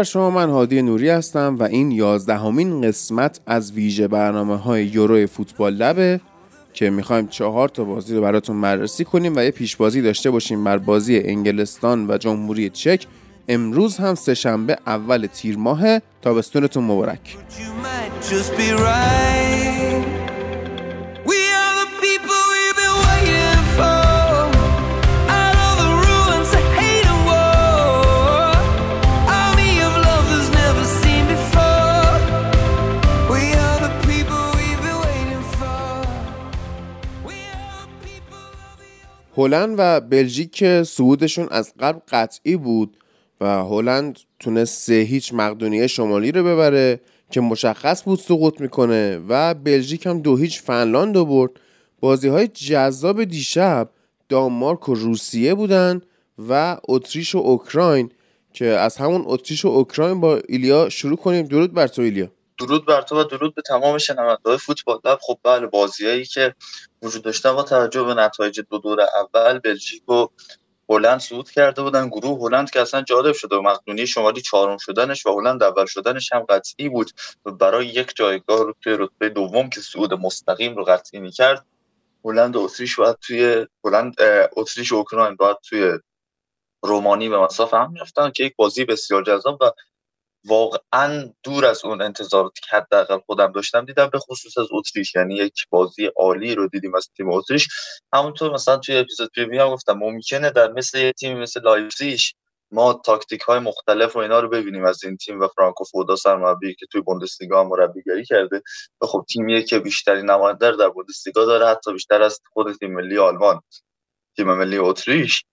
بر شما من هادی نوری هستم و این یازدهمین قسمت از ویژه برنامه های یورو فوتبال لبه که می‌خوایم چهار تا بازی رو براتون بررسی کنیم و یه پیشبازی داشته باشیم بر بازی انگلستان و جمهوری چک. امروز هم سهشنبه اول تیر ماه. تابستونتون مبارک. هلند و بلژیک که صعودشون از قبل قطعی بود و هلند تونست سه هیچ مقدونیه شمالی رو ببره که مشخص بود سقوط می‌کنه و بلژیک هم دو هیچ فنلاند رو برد. بازی های جذاب دیشب دانمارک و روسیه بودن و اتریش و اوکراین که از همون اتریش و اوکراین با ایلیا شروع کنیم. درود بر تو ایلیا. درود بر تو و درود به تمام شنونده‌های فوتبال. لب خب بله بازیایی که وجود داشتن با توجه به نتایج دو دور اول بلژیک و هلند صعود کرده بودن. گروه هلند که اصلا جالب شده و مقدونی شمالی چهارم شدنش و هلند اول شدنش هم قطعی بود و برای یک جایگاه رو توی رتبه دوم که صعود مستقیم رو قطعی می‌کرد هلند و اتریش باید توی هلند اتریش و اوکراین باید توی رومانی به مسافه هم می‌رفتن که یک بازی بسیار جذاب و واقعا دور از اون انتظاراتی که حداقل خودم داشتم دیدم به خصوص از اتریش. یعنی یک بازی عالی رو دیدیم از تیم اتریش. همونطور مثلا توی اپیزود هم گفتم ممکنه در مثل یه تیم مثل لایپزیگ ما تاکتیک های مختلف و اینا رو ببینیم از این تیم و فرانکو فودا سرمربی که توی بوندسلیگا مربیگری کرده. و خب تیمیه که بیشترین نماینده در بوندسلیگا داره حتی بیشتر از خود تیم ملی آلمان. تیم ملی اتریش.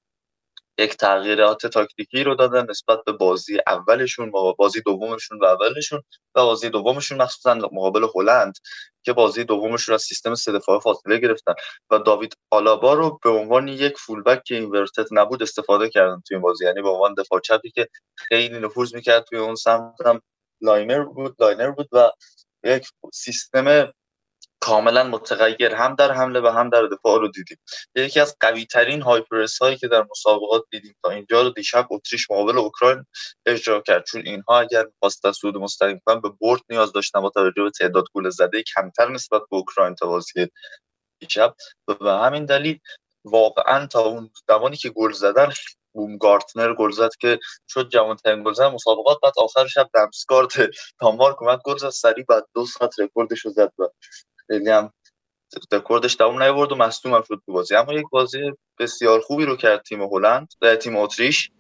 یک تغییرات تاکتیکی رو دادن نسبت به بازی اولشون بازی دومشون و اولشون و بازی دومشون مخصوصا مقابل هلند که بازی دومشون از سیستم سه دفاعه فاصله گرفتن و داوید آلابا رو به عنوان یک full-back که inverted نبود استفاده کردن توی این بازی. یعنی به عنوان دفاع چپی که خیلی نفوذ می‌کرد توی اون سمت هم لاینر بود لاینر بود و یک سیستم کاملا متغیر هم در حمله و هم در دفاع رو دیدیم. یکی از قوی ترین high press هایی که در مسابقات دیدیم تا اینجا رو دیشب اتریش مقابل اوکراین اجرا کرد. چون اینها اگر می‌خواستن سود مستقیم کنن به برد نیاز داشتن با توجه به تعداد گل زده کمتر نسبت به اوکراین تا بازی دیشب. و همین دلیل واقعا تا اون زمانی که گل زدن بوم گارتنر گل زد که شد جوانترین گلزن مسابقات. بعد آخر شب دمسگارد دانمارک اومد گل زد سریع بعد دو ساعت رکوردش رو زد و خیلی هم رکوردش دوام نیاورد و مصدوم شد تو بازی. اما یک بازی بسیار خوبی رو کرد تیم هلند تیم اتریش.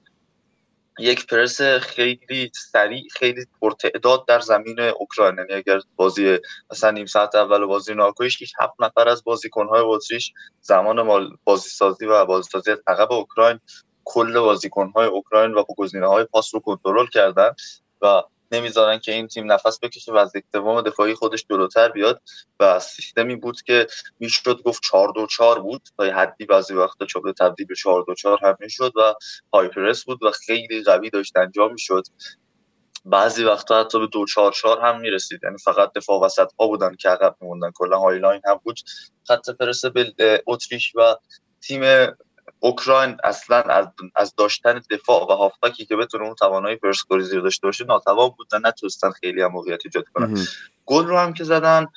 یک پرس خیلی سریع خیلی پرتعداد در زمین اوکراین. یعنی اگر بازی مثلا نیم ساعت اول بازی ناکویش که هفت نفر از بازیکن‌های اتریش زمان مال بازی سازی و بازی سازی عقب اوکراین کل بازیکن‌های اوکراین و های پاس رو کنترل کردن و نمی‌ذارن که این تیم نفس بکشه و از دوم دفاعی خودش جلوتر بیاد. و سیستمی بود که می‌شد گفت 4 2 4 بود. تا حدی بعضی وقتا چوب تبدیل به 4 2 4 هم می‌شد و های پرس بود و خیلی قوی داشت انجام می‌شد. بعضی وقتا حتی به دو چهار چهار هم می‌رسید. یعنی فقط دفاع وسط ها بودن که عقب میموندن. کلا high line هم بود. خط پرس به اتریش و تیم اوکراین اصلا از, داشتن دفاع و هافبکی که بتونه اون توانایی پرس گریزی رو داشته باشه ناتوان بود و نتونستن خیلی هم موقعیت ایجاد کنن. گل رو هم که زدن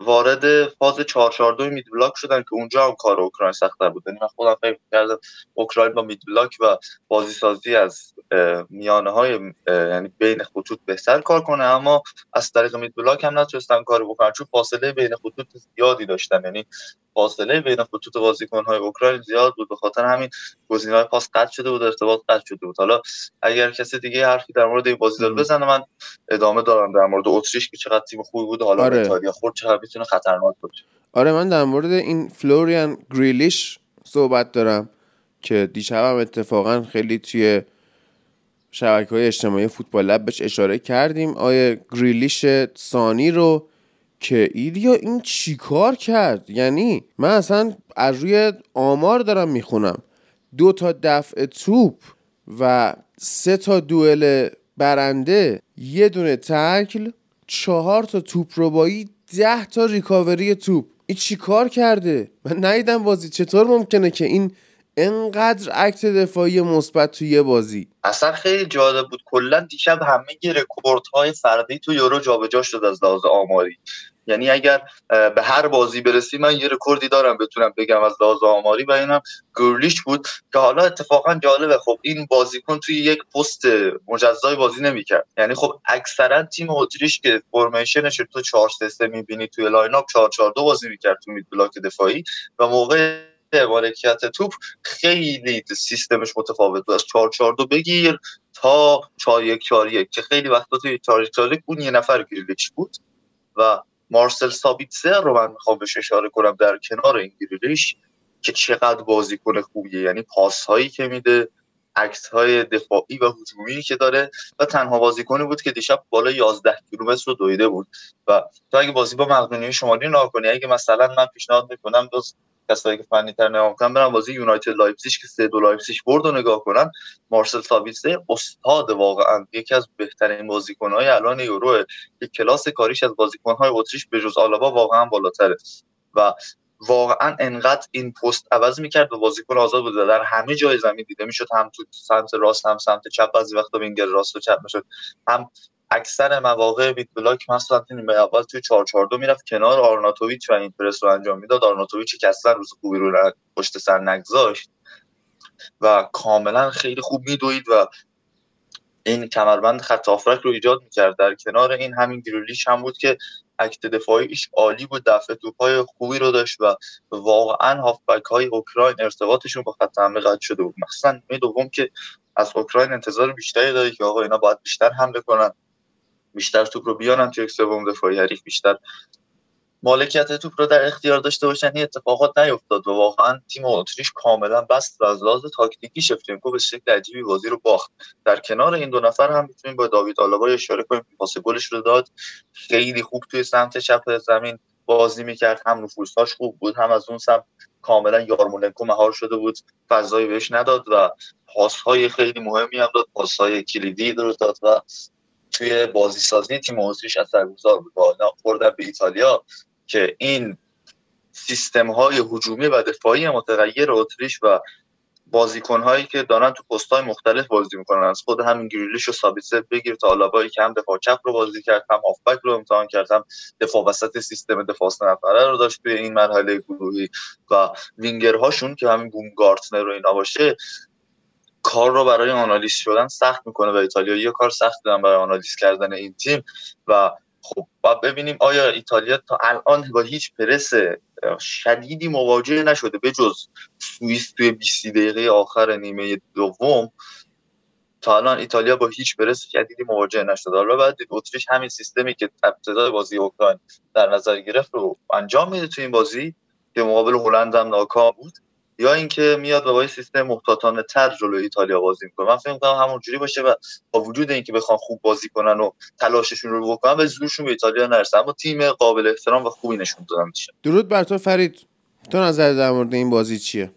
وارد فاز 442 mid block شدن که اونجا هم کار اوکراین سختتر بود. یعنی من خودم فکر کردم اوکراین با مید بلاک و بازی سازی از میانه های یعنی بین خطوط بهتر کار کنه. اما از طریق مید بلاک هم نتونستن کار بکنن چون فاصله بین خطوط زیادی داشتن. یعنی فاصله بین خطوط بازیکن های اوکراین زیاد بود. به خاطر همین های پاس قطع شده بود ارتباط قطع شده بود. حالا اگر کسی دیگه حرفی در مورد این بازی داره بزنه من ادامه دارم در مورد اتریش که چقدر تیم خوبی بود حالا آره. ایتالیا خورد چقدر می‌تونه خطرناک باشه. آره من در مورد این فلوریان گریلیش صحبت دارم که دیشب هم اتفاقا خیلی توی شبکه های اجتماعی فوتبال لب بهش اشاره کردیم. آیه گریلیش سانی رو که ایلیا این چیکار کرد؟ یعنی من اصلا از روی آمار دارم می‌خونم. دو تا دفع توپ و سه تا دوئل برنده یه دونه تکل چهار تا توپ ربایی ده تا recovery توپ. این چیکار کرده؟ من ندیدم بازی. چطور ممکنه که این انقدر act دفاعی مثبت توی یه بازی؟ اصلا خیلی جالب بود. کلا دیشب همه رکوردهای فردی تو یورو جابجا شد از لحاظ آماری. یعنی اگر به هر بازی برسی من یه رکوردی دارم بتونم بگم از لحاظ آماری و اینم گرلیش بود که حالا اتفاقا جالبه. خب این بازیکن توی یک پست مجزای بازی نمی‌کرد. یعنی خب اکثرا تیم اتریش که formation ش تو 4 3 می‌بینی توی line-up 4 4 2 بازی می‌کرد تو mid block دفاعی و موقع مالکیت توپ خیلی سیستمش متفاوت بود. از 4 4 2 بگیر تا 4 1 4 1 که خیلی وقتا توی 4 4 1 اون یه نفر گریلیش بود و مارسل سابیتزر رو من می‌خوام بهش اشاره کنم در کنار این گریلیش که چقدر بازیکن خوبیه. یعنی پاس هایی که میده act های دفاعی و هجومی که داره و تنها بازیکنی بود که دیشب بالا 11 کیلومتر رو دویده بود. و تو اگه بازی با مقدونیه شمالی نگاه کنی اگه مثلا من پیشنهاد می‌کنم کسایی که فنی تر نگاه کنن برن بازی یونایتد لایپزیگ که سه دو لایپزیگ برد رو نگاه کنن. مارسل سابیتزر استاد واقعا یکی از بهترین بازیکن‌های الان یورو. که کلاس کاریش از بازیکن‌های اتریش به جز آلابا واقعا بالاتره. و واقعا انقدر این پست عوض می‌کرد و بازیکن آزاد بود در همه جای زمین دیده می‌شد. هم تو سمت راست هم سمت چپ. بعضی وقتا وینگر راست و چپ می‌شد. هم اکثر مواقع mid block مثلا نیمه اول توی 4 4 2 می‌رفت کنار آرناتوویچ و این پرس رو انجام می‌داد. آرناتوویچ که اصلا روز خوبی رو پشت سر نگذاشت و کاملا خیلی خوب میدوید و این کمربند خط هافبک رو ایجاد می‌کرد. در کنار این همین گریلیش هم بود که act دفاعیش عالی بود. دفع توپای خوبی رو داشت و واقعا هافبک های اوکراین ارتباطشون با خط حمله قطع شده بود. مخصوصا نیمه دوم که از اوکراین انتظار بیشتری داری که آقا اینا باید بیشتر حمله کنن. بیشتر توپ رو بیارن توی یک سوم دفاعی. حریف بیشتر مالکیت توپ رو در اختیار داشته باشن. این اتفاقات نیفتاد و واقعا تیم اتریش کاملا بست و از لحاظ تاکتیکی شفتینکو به شکل عجیبی بازی رو باخت. در کنار این دو نفر هم می‌تونیم با داوید آلابا اشاره کنیم. پاس گلش رو داد. خیلی خوب توی سمت چپ زمین بازی می‌کرد. هم نفوذهاش خوب بود هم از اون سمت کاملا یارمولنکو مهار شده بود. فضایی بهش نداد و پاسهای خیلی مهمی هم داد. پاسهای کلیدی رو داد و توی بازی سازی تیم اتریش اثرگذار بود. با خوردن به ایتالیا که این سیستم های هجومی و دفاعی متغیر اتریش و بازیکن هایی که دارن تو پست های مختلف بازی می‌کنن. از خود همین گریلیش و سابیسه بگیر تا آلابایی که هم دفاع چپ رو بازی کرد هم آفبک رو امتحان کرد هم دفاع وسط سیستم دفاع نفره رو داشت توی این مرحله گروهی. و وینگرهاشون که همین بوم گارتنر رو اینا باشه کار رو برای آنالیز شدن سخت می‌کنه و ایتالیا یه کار سخت دارن برای آنالیز کردن این تیم و خب باید ببینیم آیا ایتالیا تا الان با هیچ پرس شدیدی مواجه نشده به جز سوئیس توی 20 دقیقه آخر نیمه دوم. تا الان ایتالیا با هیچ پرس شدیدی مواجه نشده. حالا بعد اتریش همین سیستمی که ابتدای بازی اوکراین در نظر گرفت رو انجام میده تو این بازی. که مقابل هلند هم ناکام بود. یا اینکه میاد با سیستم محتاطانه تر جلو ایتالیا بازی می‌کنه. من فکر می‌کنم همون جوری باشه و با وجود اینکه بخوان خوب بازی کنن و تلاششون رو بکنن به زورشون به ایتالیا نرسن. اما تیم قابل احترام و خوبی نشون دادن میشه. درود بر تو فرید. تو نظر در مورد این بازی چیه؟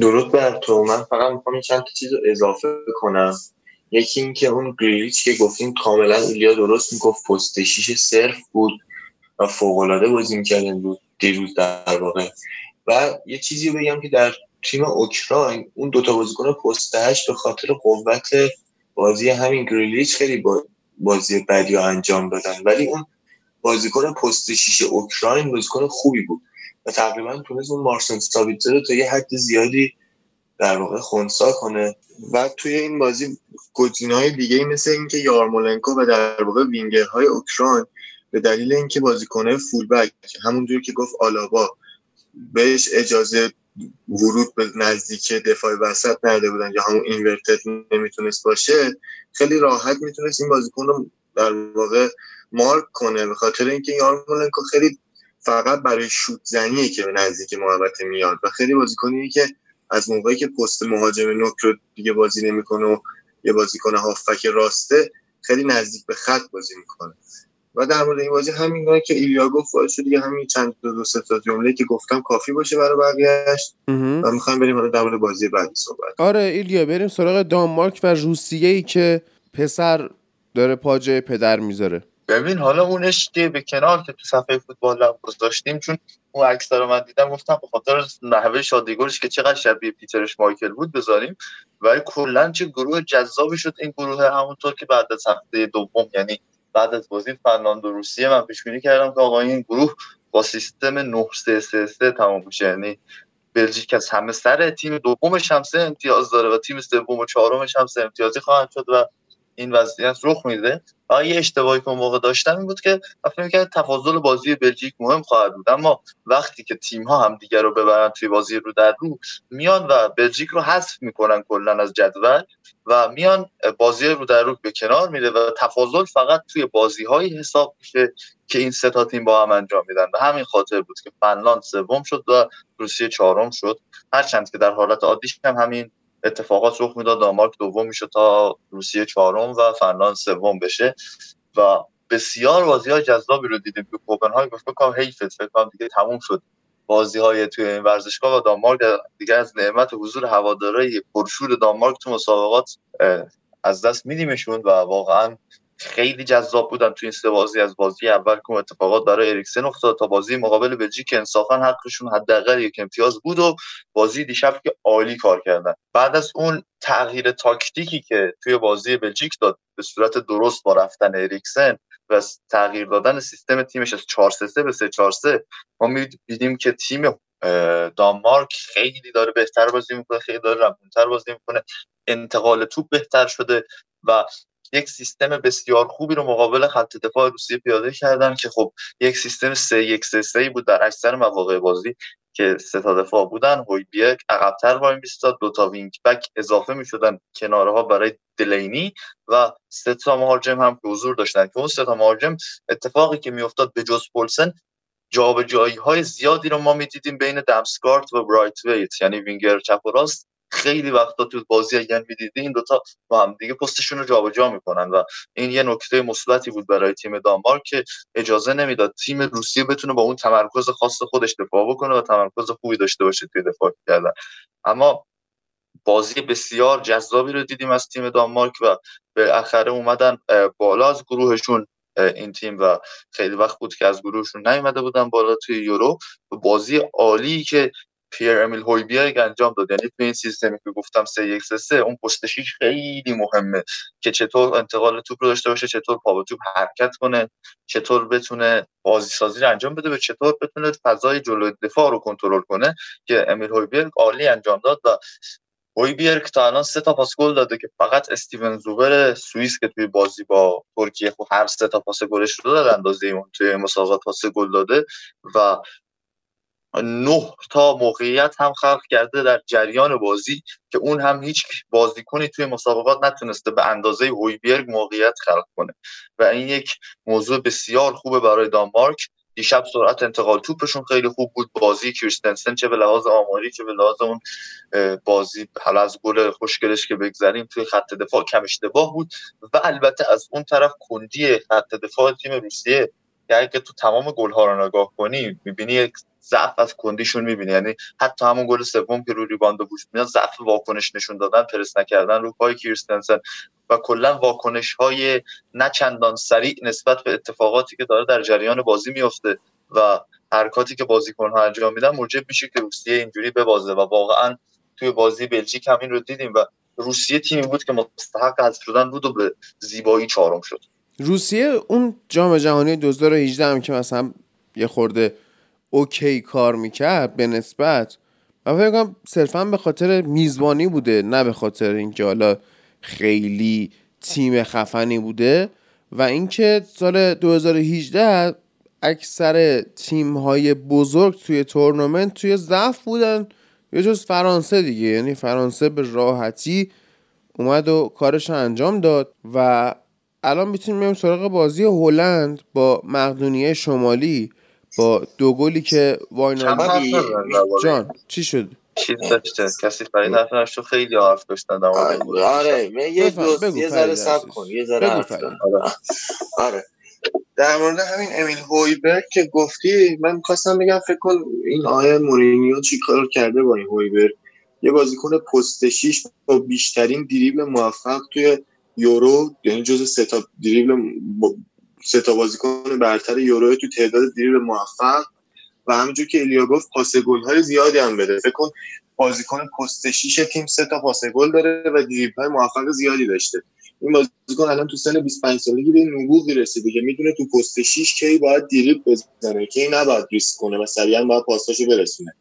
درود بر تو. من فقط می‌خوام چند تا چیز رو اضافه کنم یکی اینکه اون گریلیچ که گفتیم کاملا ایلیا درست می‌گفت پست شیش صرف بود و فوق العاده بازی می‌کردن بود دیروز در واقع. و یه چیزی بگم که در تیم اوکراین اون دوتا بازیکن پست به خاطر قوت بازی همین گریلیچ خیلی بازی بدی انجام دادن. ولی اون بازیکن پست شیش اوکراین بازیکن خوبی بود و تقریبا تونست اون مارسن سابیتزه رو تا یه حد زیادی در واقع خونسا کنه. و توی این بازی های دیگه ای مثل اینکه یارمولنکو و در واقع وینگرهای اوکراین به دلیل اینکه بازیکنه فولبک همونجوری که گفت آلابا بهش اجازه ورود به نزدیک دفاع وسط نداده بودن یا همون اینورتد نمی‌تونست باشه خیلی راحت می‌تونست این بازیکن رو در واقع مارک کنه به خاطر اینکه یارمولنکو خیلی فقط برای شوت زنیه که به نزدیک محوطه میاد و خیلی بازیکنیه که از موقعی که پست مهاجم نوک رو دیگه بازی نمی‌کنه و یه بازیکن هافک راسته خیلی نزدیک به خط بازی می‌کنه. و در مورد این بازی همین که ایلیا گفت باعث دیگه همین چند دو دو سه تا جمله که گفتم کافی باشه برای بقیه‌اش. و می‌خوایم بریم حالا در مورد بازی بعدی صحبت آره ایلیا بریم سراغ دانمارک و روسیه ای که پسر داره پاجه پدر می‌ذاره. ببین حالا اونش که به کنار که تو صفحه فوتبال هم گذاشتیم چون اون عکس رو من دیدم گفتم به خاطر نحوه شادیگورش که چقدر شبیه پیترش مایکل بود بذاریم. ولی کلا چه گروه جذابی شد این گروه همونطور که بعد از هفته دوم یعنی بعد از بازی فنلاند و روسیه من پیش بینی کردم که آقا این گروه با سیستم 9 3 3 3 تمام میشه. یعنی بلژیک از همه سر تیم دومش هم سه امتیاز داره و تیم سوم و چهارمش هم سه امتیازی خواهند شد و این وضعیت رخ میده. و یه اشتباهی که موقع داشتم این بود که فکر می‌کردم تفاضل بازی بلژیک مهم خواهد بود. اما وقتی که تیم ها هم دیگر رو ببرن توی بازی رو در رو میان و بلژیک رو حذف می‌کنن کلا از جدول و میان بازی رو در رو به کنار میره و تفاضل فقط توی بازی های حساب میشه که این سه تیم با هم انجام میدن. و همین خاطر بود که فنلاند سوم شد و روسیه چهارم شد. هرچند که در حالت عادیش هم همین اتفاقات رخ می‌داد. دانمارک دوم می‌شد تا روسیه چهارم و فنلاند سوم بشه. و بسیار بازی های جذابی رو دیدیم تو کوپنهاگ. فکر کنم حیف فکر کنم دیگه تموم شد. بازی های توی این ورزشگاه و دانمارک. دیگه از نعمت حضور هوادارهای پرشور دانمارک تو مسابقات از دست میدیمشون و واقعا خیلی جذاب بودن توی این سه بازی. از بازی اول که اتفاقات برای اریکسن افتاد تا بازی مقابل بلژیک انصافا حقشون حداقل یک امتیاز بود و بازی دیشب که عالی کار کردن. بعد از اون تغییر تاکتیکی که توی بازی بلژیک داد به صورت درست با رفتن اریکسن و تغییر دادن سیستم تیمش از 4 3 به 3 4 3 ما می‌بینیم که تیم دانمارک خیلی داره بهتر بازی می‌کنه خیلی داره روونتر بازی می‌کنه انتقال توپ بهتر شده و یک سیستم بسیار خوبی رو مقابل خط دفاع روسیه پیاده کردن که خب یک سیستم 3 1 3 3 بود در اکثر مواقع بازی که سه تا دفاع بودن. هویبیرگ عقبتر وای میستاد. دو تا وینگ بک اضافه می‌شدن کناره ها برای دلینی و سه تا مهاجم هم که حضور داشتن که اون سه تا مهاجم اتفاقی که میافتاد به جز پولسن جابجایی های زیادی رو ما می‌دیدیم بین دمسکارت و برایت ویت یعنی وینگر چپ و راست. خیلی وقتا تو بازی اگر می‌دیدی این دوتا با هم دیگه پستشون رو جابجا می‌کنن و این یه نکته مثبتی بود برای تیم دانمارک که اجازه نمی‌داد تیم روسیه بتونه با اون تمرکز خاص خودش دفاع بکنه و تمرکز خوبی داشته باشه توی دفاع کردن. اما بازی بسیار جذابی رو دیدیم از تیم دانمارک و بالاخره اومدن بالا از گروهشون این تیم و خیلی وقت بود که از گروهشون نیومده بودن بالا توی یورو. بازی عالی که پیر امیل هویبیرگ انجام داد. یعنی تو این سیستمی که گفتم 3 1 3 اون پست خیلی مهمه که چطور انتقال توپ رو داشته باشه چطور پا به توپ حرکت کنه چطور بتونه بازی سازی رو انجام بده و چطور بتونه فضای جلوی دفاع رو کنترل کنه که امیل هویبیرگ عالی انجام داد. و هویبیرگ تا الان سه تا پاس گل داده که فقط استیون زوبر سوئیس که توی بازی با ترکیه خب هر سه تا پاس گلش رو داد اندازه اون توی مسابقات پاس گل داده و نه تا موقعیت هم خلق کرده در جریان بازی که اون هم هیچ بازیکنی توی مسابقات نتونسته به اندازه هویبرگ موقعیت خلق کنه. و این یک موضوع بسیار خوبه برای دانمارک. دیشب سرعت انتقال توپشون خیلی خوب بود. بازی کریستنسن چه به لحاظ آماری چه به لحاظ اون بازی حالا از گل خوشگلش که بگذریم توی خط دفاع کم اشتباه بود. و البته از اون طرف کندی خط دفاع تیم روسیه اگه تو تمام گل ها رو نگاه کنی می‌بینی یک ضعف از کندیشون می‌بینی. یعنی حتی همون گل سوم که رو ریباند بوش میاد ضعف واکنش نشون دادن پرس نکردن رو پای کیرستنسن و کلا واکنش های نه چندان سریع نسبت به اتفاقاتی که داره در جریان بازی میفته و حرکاتی که بازیکن ها انجام میدن موجب میشه که روسیه اینجوری ببازه. و واقعا توی بازی بلژیک همین رو دیدیم و روسیه تیمی بود که مستحق حذف شدن بود و به زیبایی چهارم شد. روسیه اون جام جهانی 2018 هم که مثلا یه خورده اوکی کار می‌کرد به نسبت من فکر کنم صرفا به خاطر میزبانی بوده نه به خاطر اینکه حالا خیلی تیم خفنی بوده و اینکه سال 2018 اکثر تیم های بزرگ توی تورنمنت توی ضعف بودن یه جز فرانسه دیگه یعنی فرانسه به راحتی اومد و کارش انجام داد و الان می‌تونیم بریم سراغ بازی هلند با مقدونیه شمالی با دو گلی که واینالدوم جان چی شد؟ چیز داشته. کسی فرید حرف تو خیلی حرف داشتن آره, آره. یه دو یه ذره سب کن یه ذره آره. آره. در مورد همین امیل هویبرگ که گفتی من می‌خواستم بگم فکر کن این آیه مورینیو چی کار کرده با این هویبرگ یه بازیکن پست 6 با بیشترین دریبل موفق توی یورو یعنی جز سه تا دریبل سه تا بازیکن برتر یورو تو تعداد دریبل موفق. و همونجور که ایلیا گفت پاس گل زیادی هم بده. فکر کن بازیکن پست 6 تیم سه تا پاس گل داره و دریبل های موفق زیادی داشته. این بازیکن الان تو سن 25 سالگی به نبوغی رسیده که می‌دونه تو پست 6 کی باید دریبل بزنه کی نباید ریسک کنه و سریعا باید پاساشو برسونه.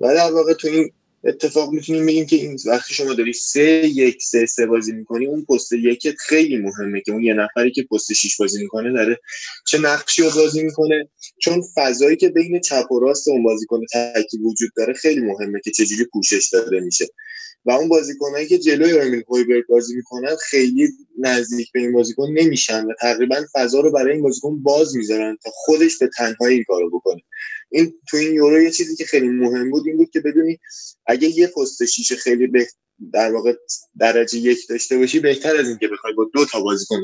و در واقع تو این اتفاق می‌تونیم بگیم که این وقتی شما داری سه یک سه سه بازی می‌کنی اون پست یکت خیلی مهمه که اون یه نفری که پست شیش بازی می‌کنه داره چه نقشی رو بازی می‌کنه. چون فضایی که بین چپ و راست اون بازیکن تکی وجود داره خیلی مهمه که چجوری پوشش داده میشه. و اون بازیکنایی که جلوی امیل هویبرگ بازی می‌کنن خیلی نزدیک به این بازیکن نمیشن و تقریبا فضا رو برای این بازیکن باز می‌ذارن تا خودش به تنهایی این کارو بکنه. این تو این یورو یه چیزی که خیلی مهم بود این بود که بدونی اگه یه پست شیشه خیلی به در واقع درجه یک داشته باشی بهتر از اینکه بخوای با دو تا بازیکن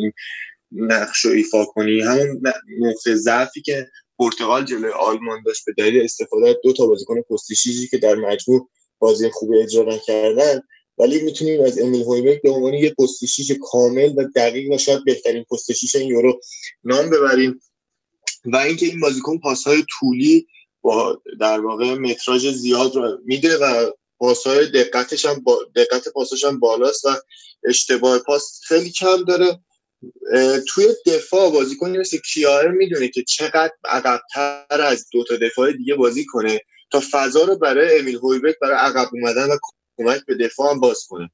نقش رو ایفا کنی. همون نقطه ضعفی که پرتغال جلوی آلمان داشت به دلیل استفاده دو تا بازیکن پست که در مجموع بازی خوب اجرا نکردن ولی می‌تونیم از امیل هویبرگ به عنوان یه پست کامل و دقیق و شاید بهترین پست شیش این یورو نام ببریم. و اینکه این بازیکن پاسهای طولی با در واقع متراژ زیاد رو میده و پاسهای دقتش هم با دقت پاسش هم بالاست و اشتباه پاس خیلی کم داره. توی دفاع بازیکن مثل کیار می‌دونه که چقدر عقبتر از دو تا دفاع دیگه بازی کنه. تا فضا رو برای امیل هویبک برای عقب اومدن و کمک به دفاع هم باز کنه.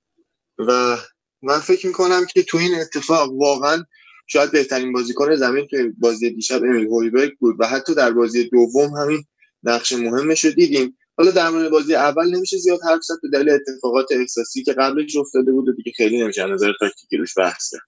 و من فکر می‌کنم که تو این اتفاق واقعا شاید بهترین بازیکن زمین توی بازی دیشب امیل هویبک بود و حتی در بازی دوم همین نقش مهمش رو دیدیم. حالا در مورد بازی اول نمیشه زیاد حرف زد به دلیل اتفاقات احساسی که قبلش افتاده بود و دیگه خیلی نمیشه نظر تاکتیکی روش بحث کرد.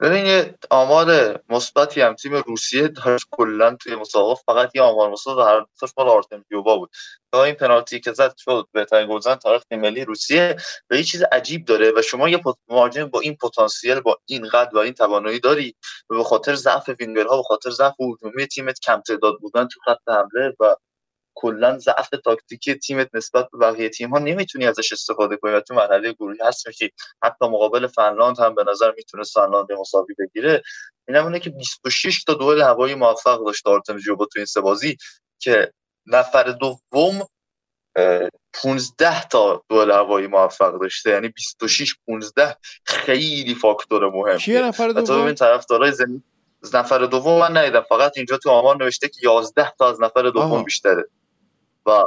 ببین یه آمار مثبتی هم تیم روسیه داشت کلا توی مسابقه فقط یه آمار مثبت هر تاش مال آرتم پیوبا بود. تا این پنالتی که زد شد بهترین گلزن تاریخ تیم ملی روسیه و یه چیز عجیب داره و شما یه مهاجم با این پتانسیل با این قد و این توانایی داری و به خاطر ضعف وینگرها به خاطر ضعف هجومی تیمت کم تعداد بودن تو خط حمله و کلا ضعف تاکتیکی تیمت نسبت به بقیه تیم ها نمی‌تونی ازش استفاده کنی. و تو مرحله گروهی هست که حتی مقابل فنلاند هم به نظر می‌تونه فنلاند مساوی بگیره. این همونه که 26 تا دوئل هوایی موفق داشت آرتم جوبا تو این سه بازی که نفر دوم 15 تا دوئل هوایی موفق داشته. یعنی 26 15 خیلی فاکتور مهم کیه نفر دوم؟ ببین طرفدارای زمین نفر دوم من ندیدم. فقط اینجا تو آمار نوشته که 11 تا از نفر دوم بیشتره. و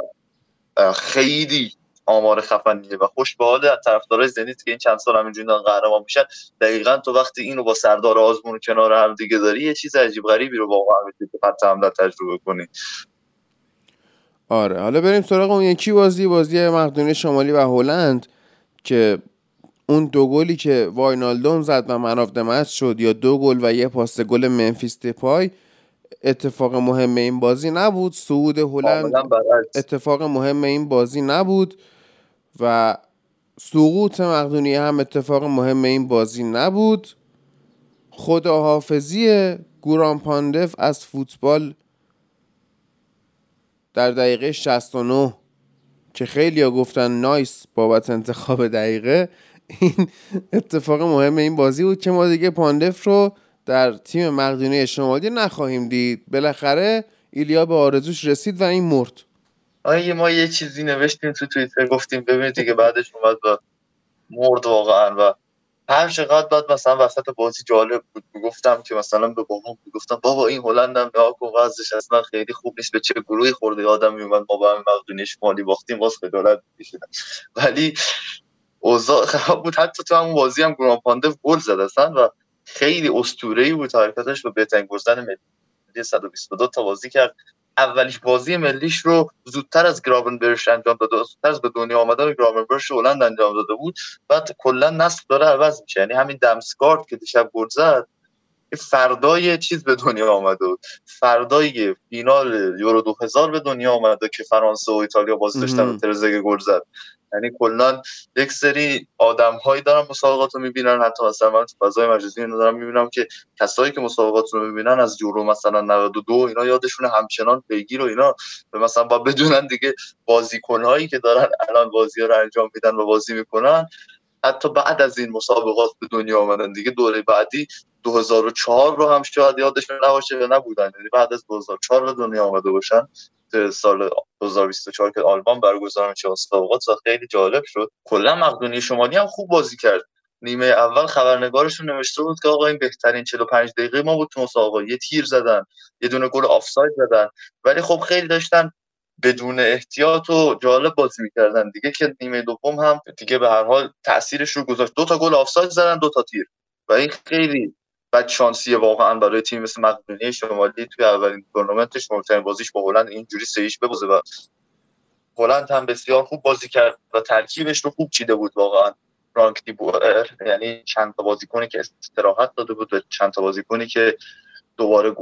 خیلی آمار خفنیه و خوش به حال طرفدارای زنیت که این چند سال هم اینجوری قهرمان میشن دقیقا تو وقتی اینو با سردار آزمون کنار هم دیگه داری یه چیز عجیب غریبی رو واقعا می‌تونی خط حمله تجربه کنی. آره حالا بریم سراغ اون یکی بازی بازی مقدونی شمالی و هلند که اون دو گلی که واینالدون زد و منافدمت شد یا دو گل و یه پاس گل منفیس پای اتفاق مهم این بازی نبود. صعود هلند اتفاق مهم این بازی نبود و سقوط مقدونی هم اتفاق مهم این بازی نبود. خداحافظی گوران پاندف از فوتبال در دقیقه 69 که خیلی ها گفتن نایس بابت انتخاب دقیقه این اتفاق مهم این بازی بود که ما دیگه پاندف رو در تیم مقدونی شمالی نخواهیم دید. بالاخره ایلیا به آرزوش رسید و این مرد. آیه ما یه چیزی نوشتیم تو توییتر؟ گفتیم ببینید دیگه بعدش اومد و مرد واقعا و هر چقدر بعد مثلا وسط بازی جالب بود. گفتم که مثلا به بابام گفتم بابا این هلند هم نها کن وضعش اصلا خیلی خوب نیست به چه گروهی خورده؟ آدم میومد ما با هم مقدونی شمالی باختیم باز خجالت میکشیدم. ولی اوضاع خراب بود. حتی تو همون بازی هم گران پانده گل زد اصلا و خیلی اسطوره‌ای بود حرکتش و بهترین گلزن ملی 122 تا بازی کرد. اولیش بازی ملیش رو زودتر از گراونبرش انجام داده زودتر از به دنیا آمدن گراونبرش هلند انجام داده بود. بعد کلا نسل داره عوض میشه. یعنی همین دمسکارت که دیشب گل زد فردای چیز به دنیا آمده بود. فردای فینال یورو 2000 به دنیا آمده که فرانسه و ایتالیا بازی داشتن و ترزگ گل زد. یعنی کلا یک سری آدم دارن مسابقات رو می‌بینن حتی مثلا من تو فضای مجازی اینو دارم می‌بینم که کسایی که مسابقات رو می‌بینن از یورو مثلا 92 اینا یادشون همچنان پیگیر و اینا مثلا با بدونن دیگه بازیکن هایی که دارن الان بازی رو انجام میدن و بازی می‌کنن. حتی بعد از این مسابقات به دنیا آمدن دیگه. دوره بعدی 2004 رو هم شاید یادشون نباشه یا نبودن. یعنی بعد از 2004 به دنیا آمده باشن. سال 2024 که آلمان برگزار میشه مسابقات خیلی جالب شد. کلا مقدونی شمالی هم خوب بازی کرد. نیمه اول خبرنگارشون نوشته بود که آقا این بهترین 45 دقیقه ما بود تو مسابقه یه تیر زدن یه دونه گل آفساید زدن. ولی خب خیلی داشتن بدون احتیاط و جالب بازی می‌کردن. دیگه که نیمه دوم هم دیگه به هر حال تاثیرش رو گذاشت. دو تا گل آفساید زدن دو تا تیر. و این خیلی بد شانسیه واقعا برای تیم مثل مقدونیه شمالی توی اولین تورنمنتش مهمترین بازیش با هلند اینجوری سهیش ببازه و هلند هم بسیار خوب بازی کرد و ترکیبش رو خوب چیده بود واقعا. فرانک دیبوئر یعنی چند تا بازیکنی که استراحت داده بود و چند تا بازیکنی که دوباره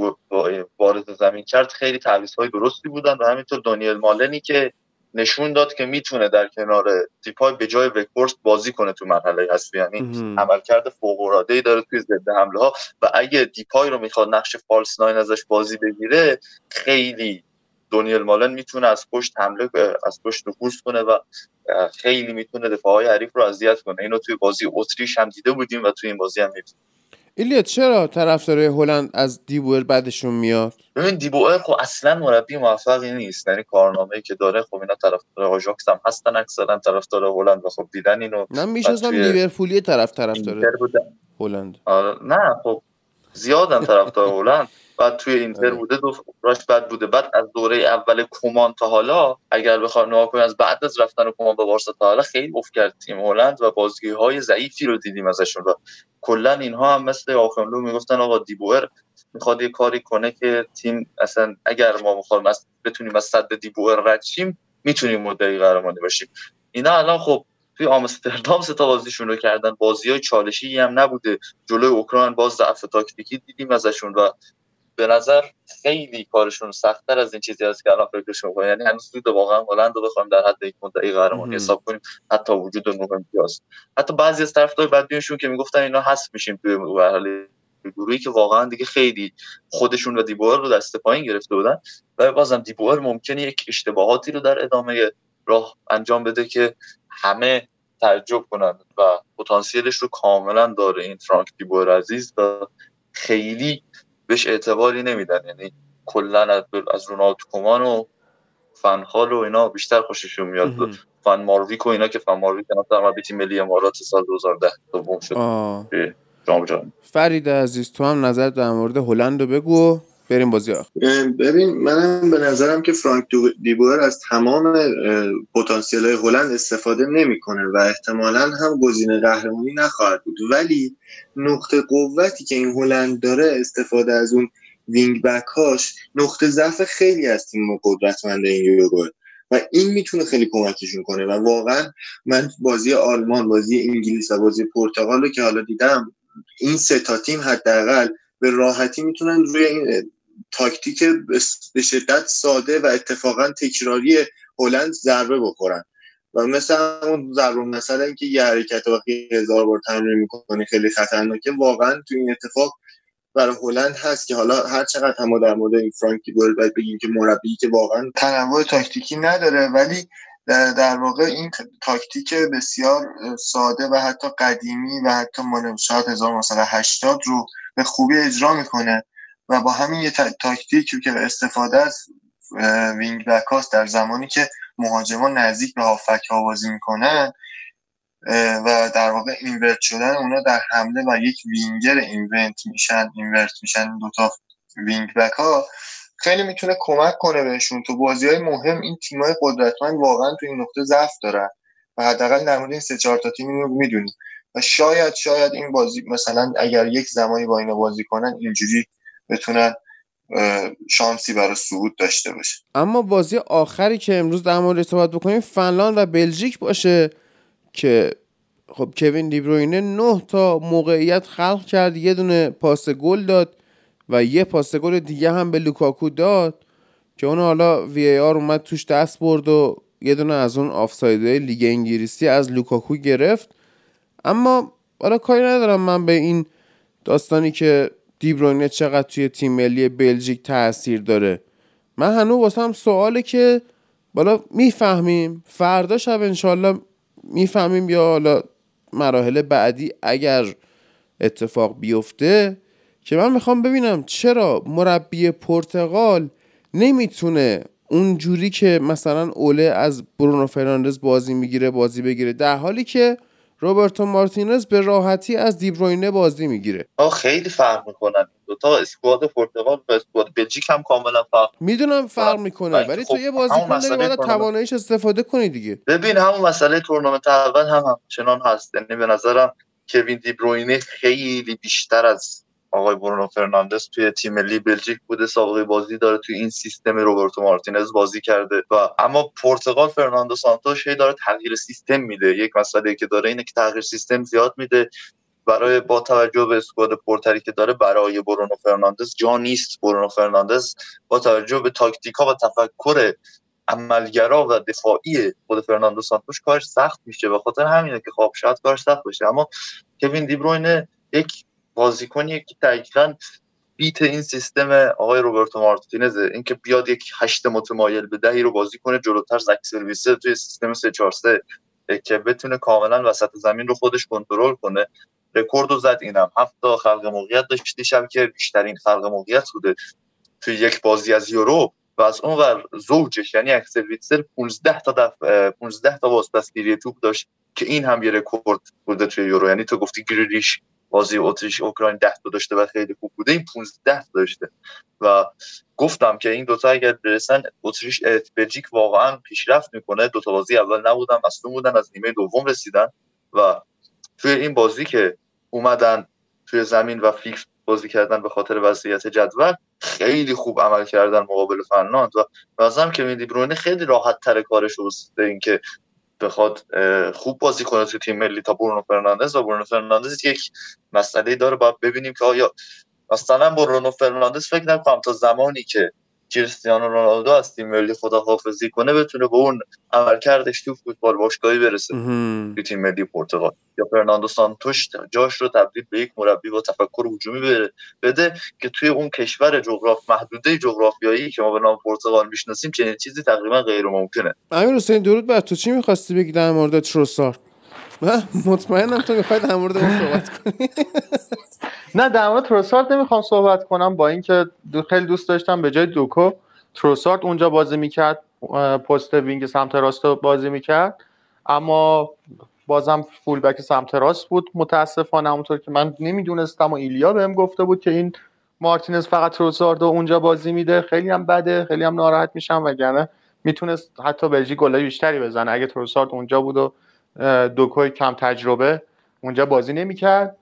وارد زمین کرد خیلی تعویض های درستی بودن. و همینطور دانیل مالنی که نشون داد که می‌تونه در کنار دیپای به جای وکورست بازی کنه تو مرحله حذفی یعنی عملکرد فوق العاده ای داره توی ضد حمله ها و اگه دیپای رو می‌خواد نقش فالس ناین ازش بازی بگیره خیلی دونیل مالن می‌تونه از پشت حمله از پشت نفوذ کنه و خیلی می‌تونه دفاع های حریف رو اذیت کنه. اینو توی بازی اتریش هم دیده بودیم و توی این بازی هم می‌بینیم ایلیت چرا طرفدارای هلند از دیبوئر بعدشون میاد؟ ببین دیبوئر خب اصلا مربی موفقی نیست. یعنی کارنامه‌ای که داره خب اینا طرفدار آژاکس هم هستن اکثرا طرفدار هلند و خب دیدن اینو. من می‌شناسم لیورپولی طرف طرفدار هلند. آره، نه خب زیادن طرفدار هلند. بعد توی اینتر آره. بوده دو راش بد بوده. بعد از دوره اول کمان تا حالا اگر بخوام نگاه کنیم از بعد از رفتن کمان به بارسا تا حالا خیلی افت کرد تیم هلند و بازی های ضعیفی رو دیدیم ازشون و کلا اینها هم مثل آخملو می‌گفتن آقا دیبوئر می‌خواد یه کاری کنه که تیم اصلا اگر ما می‌خوایم بتونیم از صد دیبوئر رد شیم می‌تونیم مدعی قهرمانی باشیم. اینا الان خب توی آمستردام سه تا بازیشون رو کردن. بازی های چالشی هم نبوده. جلوی اوکراین باز ضعف تاکتیکی دیدیم ازشون و به نظر خیلی کارشون سختتر از این چیزی هست که الان فکرش می‌کنم یعنی هنوز دود واقعا هلند رو بخوایم در حد یک مدعی قهرمانی حساب کنیم حتی وجود نه امتیاز. حتی بعضی از طرفدار بدبینشون که می‌گفتن اینا هست میشیم توی مرحله گروهی که واقعا دیگه خیلی خودشون و دیبوار رو دست پایین گرفته بودن. و بازم دیبوار ممکنه یک اشتباهاتی رو در ادامه راه انجام بده که همه تعجب کنند و پتانسیلش رو کاملا داره این فرانک دیبوار عزیز و خیلی بهش اعتباری نمیدن. یعنی کلا از رونالد کومان و فنخال و اینا بیشتر خوششون میاد. فن مارویک و اینا که فن مارویک مثلا تیم ملی امارات سال 2010 دوم شد. فرید عزیز تو هم نظر در مورد هلند رو بگو. بریم بازی آخر. ببین منم به نظرم که فرانک دیبور از تمام پتانسیل های هلند استفاده نمی‌کنه و احتمالا هم گزینه قهرمانی نخواهد بود. ولی نقطه قوتی که این هلند داره استفاده از اون وینگ بک هاش نقطه ضعف خیلی از تیم قدرتمند این یورو و این می‌تونه خیلی کمکشون کنه. و واقعا من بازی آلمان بازی انگلیس و بازی پرتغال رو که حالا دیدم این سه تا تیم حداقل به راحتی می‌تونن روی این تاکتیک به شدت ساده و اتفاقا تکراری هلند ضربه بخورن. و مثل اون ضربه مثلا اینکه یه حرکت وقتی هزار بار تمرین می‌کنه خیلی خطرناکه واقعا تو این اتفاق برای هلند هست که حالا هر چقدر هم در مورد این فرانکی بول باید بگیم که مربی که واقعا تنوع تاکتیکی نداره ولی در واقع این تاکتیک بسیار ساده و حتی قدیمی و حتی مال شاید 1980 رو به خوبی اجرا می‌کنه. و با همین یه تاکتیک که استفاده از wing-back هاست در زمانی که مهاجمان نزدیک به هافبک ها بازی می‌کنن و در واقع invert شدن اونا در حمله و یک وینگر invert میشن invert میشن دوتا wing-back ها خیلی می‌تونه کمک کنه بهشون. تو بازی های مهم این تیمای قدرتمند واقعا تو این نقطه ضعف دارن و حداقل در مورد این سه چهار تا تیم رو می‌دونیم. و شاید شاید این بازی مثلا اگر یک زمانی با اینا بازی کنن اینجوری بتونن شانسی برای صعود داشته باشه. اما بازی آخری که امروز در مورد صحبت بکنیم فنلاند و بلژیک باشه که خب کوین دیبروینه نه تا موقعیت خلق کرد یه دونه پاس گل داد و یه پاس گل دیگه هم به لوکاکو داد که اون حالا وی آر اومد توش دست برد و یه دونه از اون آفسایدهای لیگ انگلیسی از لوکاکو گرفت. اما حالا کاری ندارم من به این داستانی که دیبروینه چقدر توی تیم ملی بلژیک تاثیر داره. من هنوز واسم سواله که بالا می‌فهمیم. فردا شب انشالله می‌فهمیم یا حالا مراحل بعدی اگر اتفاق بیفته که من می‌خوام ببینم چرا مربی پرتغال نمی‌تونه اونجوری که مثلا اوله از برونو فرناندز بازی می‌گیره بازی بگیره در حالی که روبرتو مارتینز به راحتی از دیبروینه بازی می‌گیره. خیلی فرق می‌کنن. دو تا اسکواد پرتغال و اسکواد بلژیک هم کاملا فرق می‌دونم فرق می‌کنه ولی تو یه بازیکن داری باید تواناییش استفاده کنی دیگه. ببین همون مسئله تورنمنت اول هم همچنان هست. یعنی به نظرم کوین دیبروینه خیلی بیشتر از آقای برونو فرناندز توی تیم ملی بلژیک بوده سابقه بازی داره توی این سیستم روبرتو مارتینز بازی کرده و اما پرتغال فرناندو سانتوش هی داره تغییر سیستم میده. یک مسئله که داره اینه که تغییر سیستم زیاد میده. برای با توجه به squad پرتری که داره برای برونو فرناندز جا نیست. برونو فرناندز با توجه به تاکتیکا و تفکر عملگرا و دفاعی خود فرناندو سانتوش کارش سخت میشه. به خاطر همینه که خب شاید کارش سخت بشه اما کوین دیبروینه یک بازیکنیه که دقیقا بیت این سیستم آقای روبرتو مارتینزه اینکه بیاد یک هشت متمایل به دهی رو بازی کنه جلوتر زک سرویسه توی سیستم 3 4 3 که بتونه کاملا وسط زمین رو خودش کنترل کنه. رکورد رو زد اینم هفت خلق موقعیت داشتی شب که بیشترین خلق موقعیت بوده توی یک بازی از یورو. و از اون ور زوجش یعنی اکسلویتسر 15 تا دف... 15 تا بازپسگیری توپ داشت که این هم یه رکورد بوده توی یورو. یعنی تو گفتی گریلیش بازی اتریش اوکراین 10 تا داشته و خیلی خوب بوده. این 15 تا داشته. و گفتم که این دوتا اگر برسن اتریش بلژیک واقعا پیشرفت می‌کنه. دوتا بازی اول نبودن مصدوم بودن از نیمه دوم رسیدن. و توی این بازی که اومدن توی زمین و فیکس بازی کردن به خاطر وضعیت جدول خیلی خوب عمل کردن مقابل فنلاند. و بازم که میدی برونه خیلی راحت تر کارش وسط اینکه بخواد خوب بازی کنه تو تیم ملی تا برونو فرناندز و برونو فرناندز یک مسئله داره. باید ببینیم که آیا مثلا برونو فرناندز فکر نکنم تا زمانی که کریستیانو رونالدو از تیم ملی خداحافظی کنه بتونه به اون عملکردش تو فوتبال باشگاهی برسه. تو تیم ملی پرتغال. یا فرناندو سانتوش جاش رو تبدیل به یک مربی با تفکر هجومی بده که توی اون کشور جغراف محدوده جغرافیایی که ما به نام پرتغال می‌شناسیم چنین چیزی تقریبا غیر ممکنه امیر حسین درود بر تو. چی می‌خواستی بگی در مورد تروسار من مطمئنم تو می‌خوای در مورد اون صحبت کنی. نه در مورد تروسارد نمی‌خوام صحبت کنم با اینکه خیلی دوست داشتم به جای دوکو تروسارد اونجا بازی می‌کرد پست وینگ سمت راست بازی می‌کرد. اما بازم فول بک سمت راست بود متاسفانه همونطور که من نمی‌دونستم و ایلیا بهم گفته بود که این مارتینز فقط تروسارد اونجا بازی میده. خیلی هم بده خیلی هم ناراحت میشم وگرنه می‌تونست حتی بلژیک گلای بیشتری بزنه اگه تروسارد اونجا بود و دوکوی کم تجربه اونجا بازی نمی‌کرد.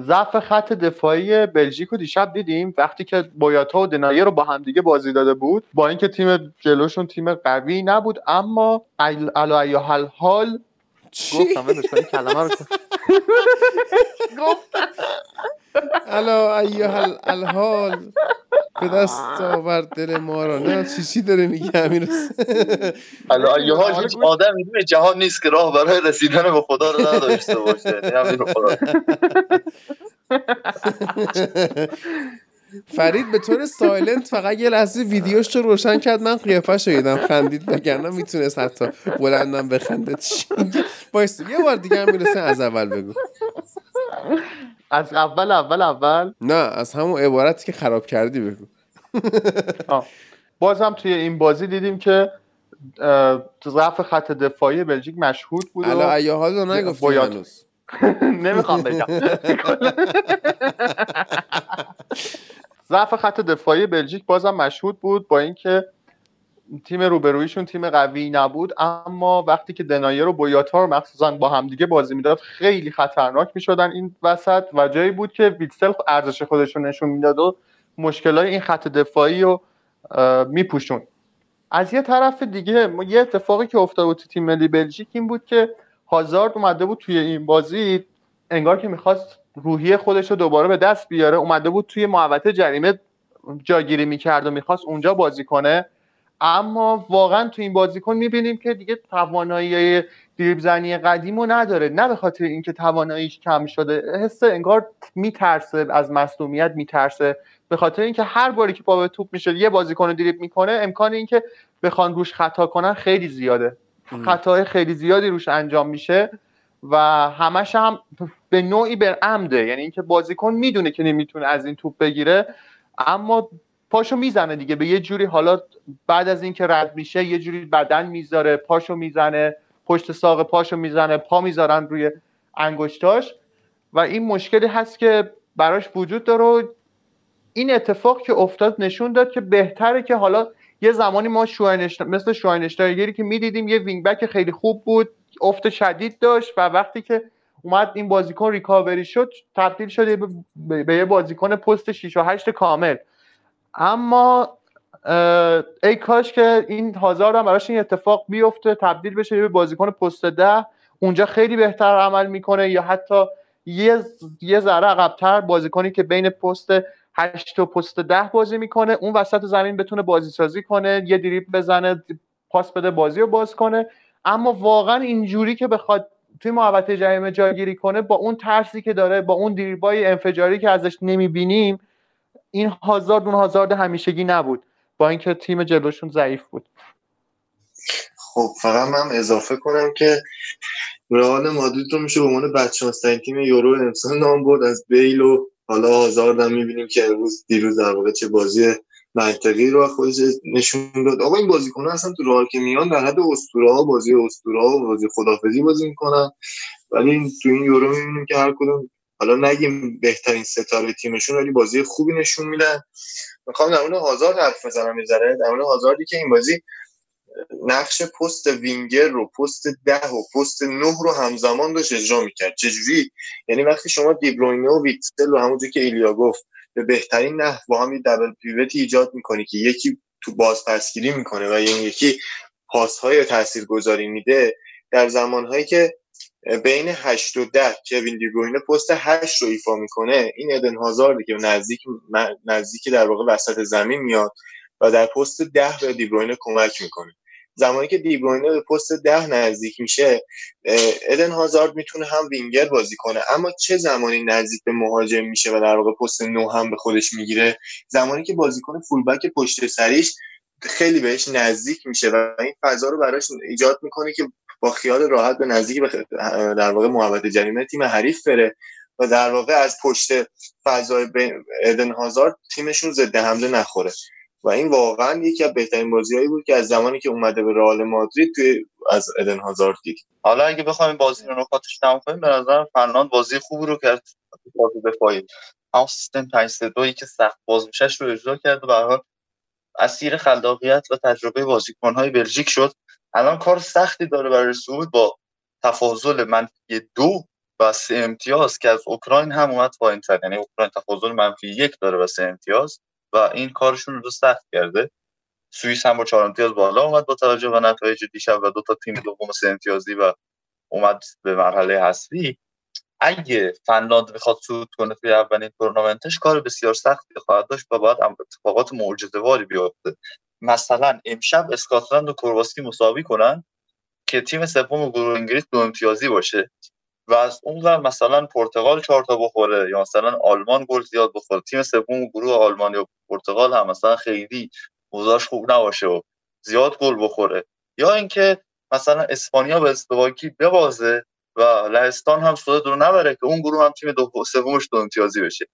ضعف خط دفاعی بلژیک رو دیشب دیدیم. وقتی که بایاتا و دنایه رو با همدیگه بازی داده بود با اینکه تیم جلوشون تیم قوی نبود اما علا حال حال گفتم کلمه رو گفتم. الا ایها الحال به دست آورد دل ما را نه چی چی داره میگه امیر الا ایها هیچ آدمی روی جهان نیست که راه برای رسیدن به خدا رو نداشته باشه فرید به طور سایلنت فقط یه لحظه ویدیوش رو روشن کرد من قیافه شدیدم خندید وگرنه می‌تونست حتی بلندم بخنده بایستی یه بار دیگه هم می‌رسه از اول بگو از اول اول اول؟ نه از همون عبارتی که خراب کردی بگو. بازم توی این بازی دیدیم که ضعف خط دفاعی بلژیک مشهود بود الا ایه حال رو نگفتی هنوز. نمی‌خوام بگم. ضعف خط دفاعی بلژیک بازم مشهود بود با اینکه تیم روبرویشون تیم قوی نبود اما وقتی که دنایر و بویاتا رو مخصوصا با همدیگه بازی می‌داد خیلی خطرناک می‌شدن این وسط و جایی بود که ویتسل ارزش خودش رو نشون می‌داد و مشکلات این خط دفاعی رو میپوشون. از یه طرف دیگه یه اتفاقی که افتاد بود تو تیم ملی بلژیک این بود که هازارد اومده بود توی این بازی انگار که می‌خواست روحیه خودش رو دوباره به دست بیاره اومده بود توی محوطه جریمه جاگیری می‌کرد و می‌خواست اونجا بازی کنه. اما واقعا تو این بازیکن می‌بینیم که دیگه توانایی دریب زنی قدیم رو نداره. نه به خاطر اینکه تواناییش کم شده حس انگار میترسه از مصدومیت میترسه. به خاطر اینکه هر باری که پا به توپ میشه یه بازیکن دریب می‌کنه امکان اینکه بخوان روش خطا کنن خیلی زیاده. خطای خیلی زیادی روش انجام میشه و همش هم به نوعی به عمده. یعنی اینکه بازیکن می‌دونه که نمی‌تونه از این توپ بگیره اما پاشو می‌زنه دیگه. به یه جوری حالا بعد از اینکه رد میشه یه جوری بدن می‌ذاره پاشو می‌زنه پشت ساق پاشو می‌زنه پا می‌ذارن روی انگشتاش. و این مشکلی هست که براش وجود داره این اتفاق که افتاد نشون داد که بهتره که حالا یه زمانی ما شواینشت... مثل شواینشتایگری که می‌دیدیم یه وینگ بک خیلی خوب بود افت شدید داشت و وقتی که اومد این بازیکن ریکاوری شد تبدیل شده به یه بازیکن پست 6 و 8 کامل. اما ای کاش که این هازارد هم براش این اتفاق بیفته تبدیل بشه به بازیکن پست ده اونجا خیلی بهتر عمل می‌کنه یا حتی یه یه ذره عقبتر بازیکنی که بین پست 8 و پست ده بازی می‌کنه اون وسط زمین بتونه بازی سازی کنه یه دریپ بزنه پاس بده بازی رو باز کنه. اما واقعا اینجوری که بخواد توی محوطه جریمه جاگیری کنه با اون ترسی که داره با اون دریبای انفجاری که ازش نمی‌بینیم این هازارد اون هازارد همیشگی نبود. با اینکه تیم جلوشون ضعیف بود. خب فقط من اضافه کنم که رئال مادرید رو میشه به عنوان بدشانسترین تیم یورو امسال نام برد. از بیل و حالا هازارد هم می‌بینیم که امروز دیروز در واقع چه بازی منطقی رو خودش نشون داد. آقا این بازیکن اصلا تو راه که میان در حد اسطوره ها بازی اسطوره ها و بازی خدافزی بازی می‌کنن. ولی تو این یورو می‌بینیم که هر کدوم حالا نگیم بهترین ستاره تیمشون ولی بازی خوبی نشون میدن. می‌خوام در مورد هازارد حرف بزنم می‌ذاره در مورد هازاردی که این بازی نقش پست وینگر رو پست ده و پست نه رو همزمان داشت اجرا می‌کرد. چجوری؟ یعنی وقتی شما دیبروینه و ویتسل و همونجور که ایلیا گفت به بهترین نحو با هم دبل پیوتی ایجاد می‌کنی که یکی تو باز پسگیری می‌کنه و این یکی پاس های تاثیر گذاری میده در زمان هایی که بین 8 و 10 کوین دیبروینه پست 8 رو ایفا می‌کنه. این ادن هازاردی که نزدیک نزدیک در واقع وسط زمین میاد و در پست 10 به دیبروینه کمک می‌کنه. زمانی که دیبروینه به پست ده نزدیک میشه ادن هازارد می‌تونه هم وینگر بازی کنه. اما چه زمانی نزدیک به مهاجم میشه و در واقع پست نو هم به خودش می‌گیره؟ زمانی که بازیکن فولبک پشت سریش خیلی بهش نزدیک میشه و این فضا رو براش ایجاد می‌کنه که با خیال راحت به نزدیک در واقع محوطه جریمه تیم حریف بره و در واقع از پشت فضای ادن هازارد تیمشون ضد حمله نخوره. و این واقعا یکی از بهترین بازیهایی بود که از زمانی که اومده به رئال مادرید توی از ادن هازارد دید. حالا اگه بخوایم بازی رو نکاتش تمام کنیم به نظر فرناند بازی خوبی رو کرد. بازی دفاعی. اما سیستم 5 2 که سخت باز میشش رو اجرا کرد و به حال اسیر خلاقیت و تجربه بازیکن‌های بلژیک شد. الان کار سختی داره برای صعود با تفاضل منفی دو و سه امتیاز که از اوکراین هم اومد پایین تر. یعنی اوکراین تفاضل منفی یک داره و سه امتیاز و این کارشون رو سخت کرده. سوئیس هم با چهار امتیاز بالا اومد با توجه به نتایج دیشب و دو تا تیم دوم سه امتیازی و اومد به مرحله حذفی. اگه فنلاند می‌خواد صعود کنه توی اولین تورنمنتش کار بسیار سختی خواهد داشت و باید اتفاقات معجزه‌واری بیفته. مثلا امشب اسکاتلند و کرواسی مساوی کنن که تیم سوم گروه انگلیس دو امتیازی باشه و از اون مثلا پرتغال چهار تا بخوره یا مثلا آلمان گل زیاد بخوره. تیم سوم گروه آلمان یا پرتغال هم مثلا خیلی اوضاعش خوب نباشه و زیاد گل بخوره. یا اینکه مثلا اسپانیا به اسلواکی ببازه و لهستان هم سود رو نبره که اون گروه هم تیم دو سومش دو امتیازی بشه.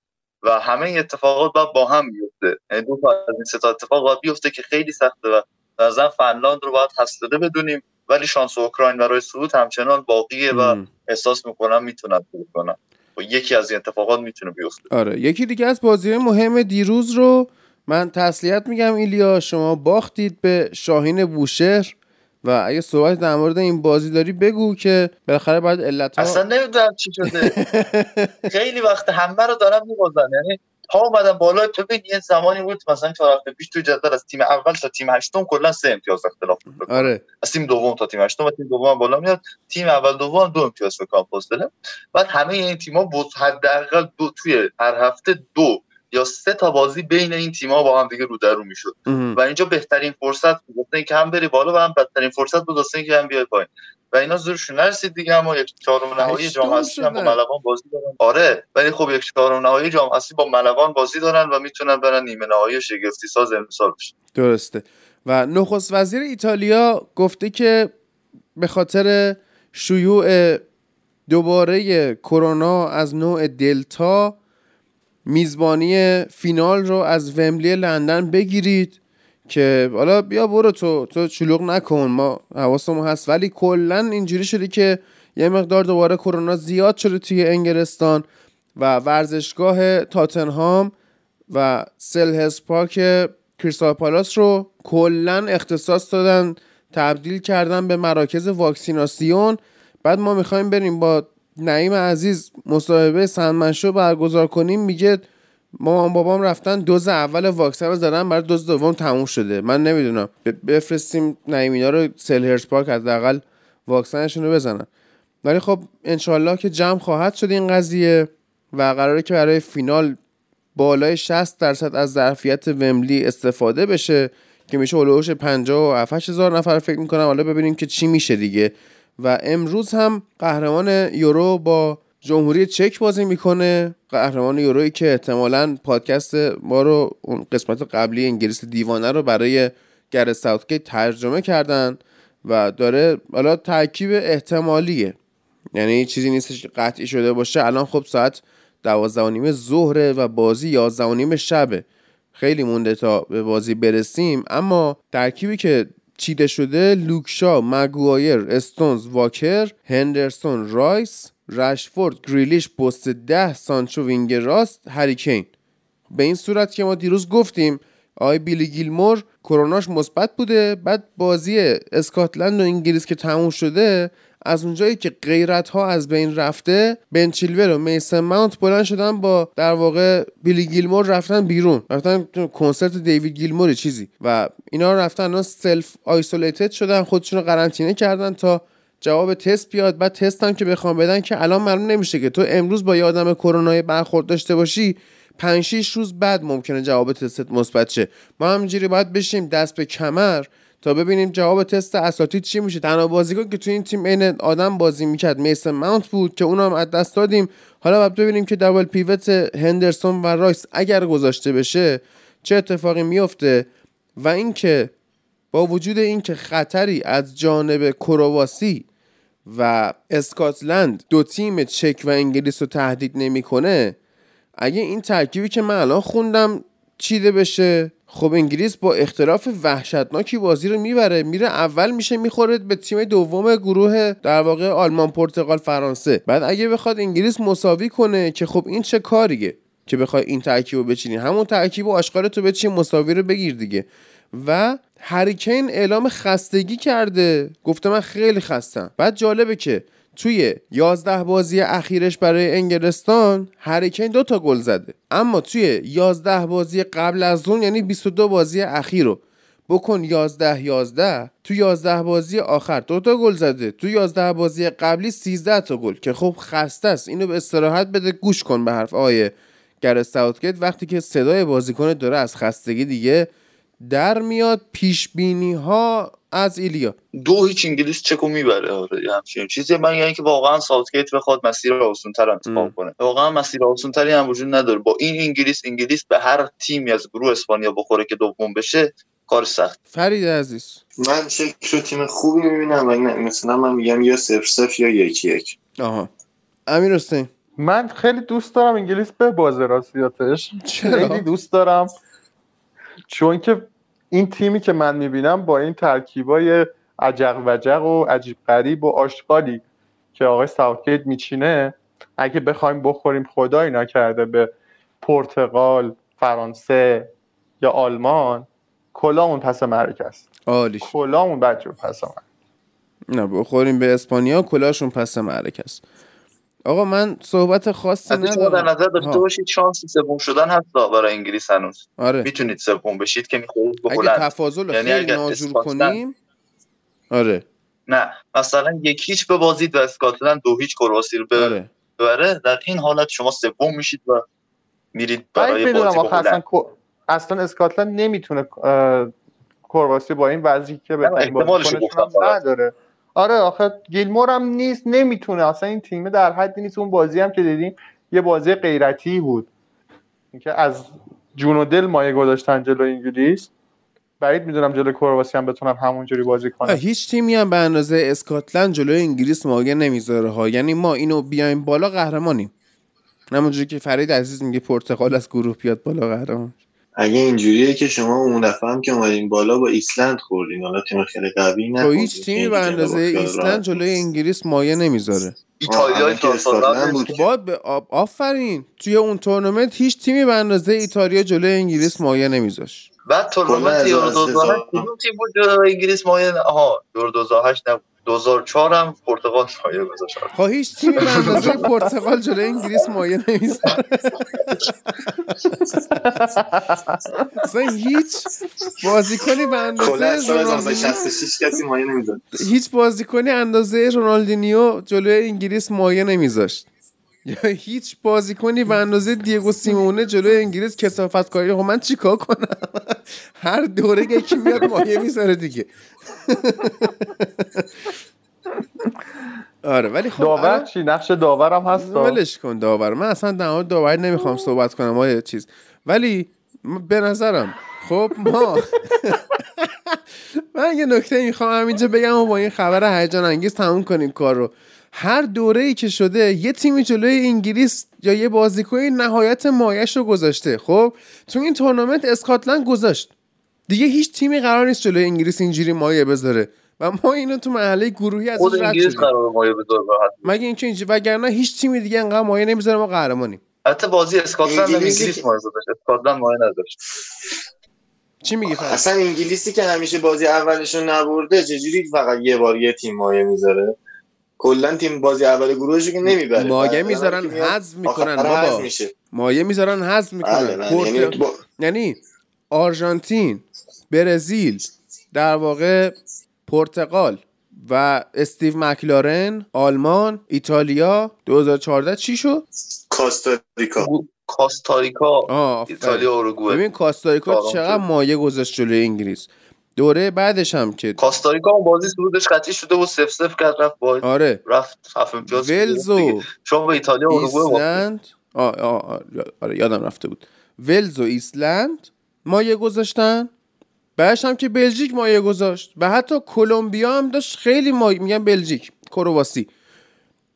و همه اتفاقات باید با هم بیفته. یعنی دو تا از این سه اتفاق باید بیفته که خیلی سخته و نظر فنلاند رو باید حسده بدونیم. ولی شانس اوکراین برای صعود همچنان باقیه و احساس می‌کنم می‌تونن صعود کنن و یکی از این اتفاقات می‌تونه بیفته. آره یکی دیگه از بازی مهم دیروز رو من تسلیت میگم ایلیا شما باختید به شاهین بوشهر. و اگه صحبت در مورد این بازی داری بگو که بالاخره باید علت ها... اصلا نمی‌دونم چی شده. خیلی وقت همه رو دارم میبازن. یعنی ها اومدن بالا. تو ببین یه زمانی بود مثلا چهار هفته پیش تو جدول از تیم اول تا تیم هشتم کلا سه امتیاز اختلاف بود. آره. از تیم دوم تا تیم هشتم و تیم دوم بالا میاد. تیم اول دوم دو امتیاز به کامپوز داره بعد همه این تیم‌ها بود حداقل دو توی هر هفته دو یا سه تا بازی بین این تیم‌ها با هم دیگه رو در رو می‌شد و اینجا بهترین فرصت بود. که هم بری بالا و هم بدترین فرصت بود. واسه اینکه هم بیای پایین. و اینا زورشون نرسید دیگه. اما یک چهارم نهایی جام هم با ملوان بازی دارن. آره. ولی خب یک چهارم نهایی جام حذفی با ملوان بازی دارن و می‌تونن برن نیمه نهایی شگفتی ساز امسال بشن. درسته. و نخست وزیر ایتالیا گفته که به خاطر شیوع دوباره کرونا از نوع دلتا میزبانی فینال رو از ومبلی لندن بگیرید که حالا بیا برو تو تو شلوغ نکن ما حواسمون هست. ولی کلا اینجوری شده که یه مقدار دوباره کرونا زیاد شده توی انگلستان و ورزشگاه تاتنهام و سلهس پارک کریستال پالاس رو کلا اختصاص دادن تبدیل کردن به مراکز واکسیناسیون. بعد ما می‌خوایم بریم با نعیم عزیز مصاحبه سندمنشو برگزار کنیم میگه مامان بابام رفتن دوز اول واکسن رو زدن برای دوز دوم تموم شده. من نمی‌دونم. بفرستیم نعیمینا رو سلهرز پارک حداقل واکسنشون رو بزنن. ولی خب انشالله که جمع خواهد شد این قضیه و قراره که برای فینال بالای 60 درصد از ظرفیت وملی استفاده بشه که میشه هلوش 50 و هزار نفر فکر می‌کنم. حالا ببینیم که چی میشه دیگه. و امروز هم قهرمان یورو با جمهوری چک بازی می‌کنه. قهرمان یورویی که احتمالا پادکست ما رو اون قسمت قبلی انگلیس دیوانه رو برای گر ساوتگیت ترجمه کردن و داره حالا ترکیب احتمالیه. یعنی چیزی نیستش قطعی شده باشه. الان خب ساعت دوازده و نیم ظهره و بازی یازده و نیم شبه. خیلی مونده تا به بازی برسیم. اما ترکیبی که چیده شده لوک شاو مگوایر استونز واکر هندرسون رایس رشفورد گریلیش پست ده سانچو wing راست هری کین. به این صورت که ما دیروز گفتیم آی بیلی گیلمور کروناش مثبت بوده بعد بازی اسکاتلند و انگلیس که تموم شده از اونجایی که غیرت ها از بین رفته بن چیلول و میسن ماونت بلند شدن با در واقع بیلی گیلمور رفتن بیرون. رفتن کنسرت دیوید گیلمور چیزی. و اینا رفتن self isolated شدن خودشون رو قرنطینه کردن تا جواب تست بیاد. بعد تست هم که بخوام بدن که الان معلوم نمیشه که تو امروز با یه آدم کرونای برخورد داشته باشی 5 6 روز بعد ممکنه جواب تستت مثبت شه. ما همینجوری باید بشیم دست به کمر تا ببینیم جواب تست اساتید چی میشه. تنها بازیکن که تو این تیم عین آدم بازی می‌کرد میسن ماونت بود که اونم از دست دادیم. حالا باید ببینیم که دابل پیوت هندرسون و رایس اگر گذاشته بشه چه اتفاقی میفته و اینکه با وجود اینکه خطری از جانب کرواسی و اسکاتلند دو تیم چک و انگلیس رو تهدید نمی‌کنه اگه این ترکیبی که من الان خوندم چیده بشه. خب انگلیس با اختلاف وحشتناکی بازی رو می‌بره. میره اول میشه می‌خوره به تیم دوم گروه در واقع آلمان پرتغال فرانسه. بعد اگه بخواد انگلیس مساوی کنه که خب این چه کاریه که بخوای این ترکیب رو بچینی؟ همون ترکیب و آشغال تو بچین مساوی رو بگیر دیگه. و هریکین اعلام خستگی کرده. گفته من خیلی خستم. بعد جالبه که توی 11 بازی اخیرش برای انگلستان هریکین دو تا گل زده. اما توی 11 بازی قبل از اون یعنی 22 بازی اخیر رو بکن 11 11 تو 11 بازی آخر دو تا گل زده. تو 11 بازی قبلی 13 تا گل که خب خسته است. اینو به استراحت بده گوش کن به حرف آیه گر ساوتگیت. وقتی که صدای بازیکن داره از خستگی دیگه در میاد پیش بینی ها از ایلیا. دو هیچ انگلیس چکو می‌بره آره همچین چیزی. من یعنی که واقعا ساوتگیت بخواد مسیر تر انتخاب کنه. واقعا مسیر تری هم وجود نداره. با این انگلیس انگلیس به هر تیمی از گروه اسپانیا بخوره که دوم بشه کار سخت. فرید عزیز. من شکل تیم خوبی می‌بینم و مثلا من میگم یا صفر صفر یا یکی یک. آها. امیر حسین. من خیلی دوست دارم انگلیس به بازه راستیاتش خیلی دوست دارم. چون که این تیمی که من می‌بینم با این ترکیبای عجق وجق و عجیب غریب و آشغالی که آقای ساوتگیت میچینه اگه بخوایم بخوریم خدایی نکرده به پرتغال فرانسه یا آلمان کلامون پس مرک است. عالیش. کلامون بچه پس مرک نه بخوریم به اسپانیا کلاشون پس مرک است. آقا من صحبت خاصی ندارم در نظر داشته باشید شانس سوم شدن هست برای انگلیس هنوز. آره. می‌تونید سوم بشید که می‌خورید به اگه تفاضل یعنی خیلی ناجور کنیم آره. نه مثلا یک هیچ ببازید و اسکاتلند دو هیچ کرواسی رو آره. ببره در این حالت شما سوم میشید و میرید برای بازی اصلا اصلا اسکاتلند نمی‌تونه کرواسی با این وضعی که به نداره. آره آخه گیلمور هم نیست نمی‌تونه. اصلا این تیمه در حدی نیست. اون بازی هم که دیدیم یه بازی غیرتی بود. اینکه از جون و دل مایه گذاشتن جلو انگلیس بعید می‌دونم جلوی کرواسی هم بتونن همونجوری بازی کنن هیچ تیمی هم به اندازه اسکاتلند جلوی انگلیس مایه نمی‌ذاره ها. یعنی ما اینو بیایم بالا قهرمانیم. همونجوری که فرید عزیز میگه پرتغال از گروه بیاد بالا قهرمان. اگه اینجوریه که شما اون دفعه هم که اومدین بالا با ایسلند خوردین. حالا تیم خیلی قوی نه هیچ تیمی به اندازه ایسلند جلوی انگلیس مایه نمی‌ذاره. ایتالیا باید به آفرین. توی اون تورنمنت هیچ تیمی به اندازه ایتالیا جلوی انگلیس مایه نمیذاشت. بعد تورنمنت یورو 2008 کدوم تیم بود جلوی انگلیس مایه آها یورو 2008 نبود. 2004 هم پرتغال مایه گذاشت خب هیچ تیمی به اندازه پرتغال جلوی انگلیس مایه نمی‌ذاره. اصلا هیچ بازیکنی به اندازه رونالدینیو هیچ بازیکنی اندازه رونالدینیو جلوی انگلیس مایه نمیذاشت. یا هیچ بازیکنی به اندازه دیگو سیمونه جلوی انگلیس کسافت کاری خب من چیکار کنم؟ هر دوره یکی میاد مایه می‌ذاره دیگه. آره ولی خب داور چی؟ نقش داورم هست ولش کن داور. من اصلا در مورد داور نمی‌خوام صحبت کنم ما چیز. ولی به نظرم خب ما من یه نکته می‌خوام همینجا بگم و با این خبر هیجان انگیز تموم کنیم کار رو. هر دوره ای که شده یه تیمی جلوی انگلیس یا یه بازیکنی نهایت مایش رو گذاشته. خب تو این تورنمنت اسکاتلند گذاشت. دیگه هیچ تیمی قرار نیست جلوی انگلیس اینجوری مایه بذاره. و ما اینو تو محله گروهی از خود انگلیس قرار مایه بذاره مگه اینکه اینجوری وگرنه هیچ تیمی دیگه انقدر مایه نمی‌ذاره ما قهرمانیم. حتی بازی اسکاتلند انگلیس مایه گذاشت. اسکاتلند مایه نداشت. چی میگی اصلا انگلیسی که همیشه بازی اولشون نبرده چجوری فقط یه بار یه تیم مایه می‌ذاره؟ کلا تیم بازی اول گروهشو که نمی‌بره. مایه می‌ذارن حذف می‌کنن بابا. مایه می‌ذارن حذف می‌کنن. بله، یعنی, یعنی آرژانتین برزیل در واقع پرتغال و استیو مکلارن آلمان ایتالیا 2014 چی شد؟ کاستاریکا. کاستاریکا. ایتالیا اروگوئه. ببین کاستاریکا چقدر مایه گذاشت جلوی انگلیس. دوره بعدش هم که کاستاریکا اون بازی سرودش قطعی شده و سف سف کرد رفت با آره. رفت هفت امتیاز ولزو شما به ایتالیا ایسلند آه آه آره یادم رفته بود. ولز و ایسلند مایه گذاشتن. بعدش هم که بلژیک مایه گذاشت. و حتی کلمبیا هم داشت خیلی مایه میگن بلژیک کرواسی.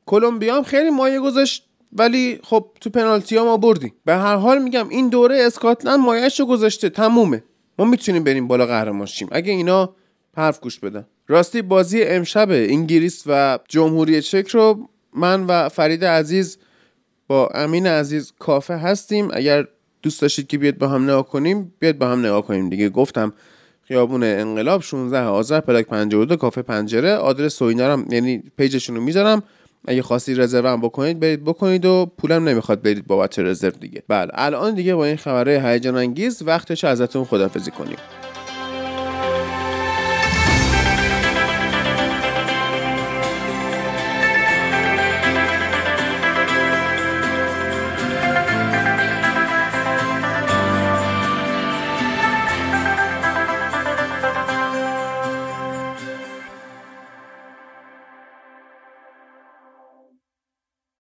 کلمبیا هم خیلی مایه گذاشت ولی خب تو پنالتی ها ما بردیم. به هر حال میگم این دوره اسکاتلند مایهش رو گذاشته تمومه. ما می‌تونیم بریم بالا قهرمان شیم. اگه اینا حرف گوش بدن. راستی بازی امشب انگلیس و جمهوری چک رو من و فرید عزیز با امین عزیز کافه هستیم. اگر دوست داشتید که بیاد با هم نگاه کنیم بیاد با هم نگاه کنیم دیگه. گفتم خیابون انقلاب 16 آذر پلاک 52 کافه پنجره. آدرس و اینا هم یعنی پیجشون رو می‌ذارم. اگه خواستی رزرو هم بکنید برید بکنید و پولم نمی‌خواد برید بابت رزرو دیگه. بله الان دیگه با این خبره هیجان انگیز وقتش ازتون خدافزی کنیم.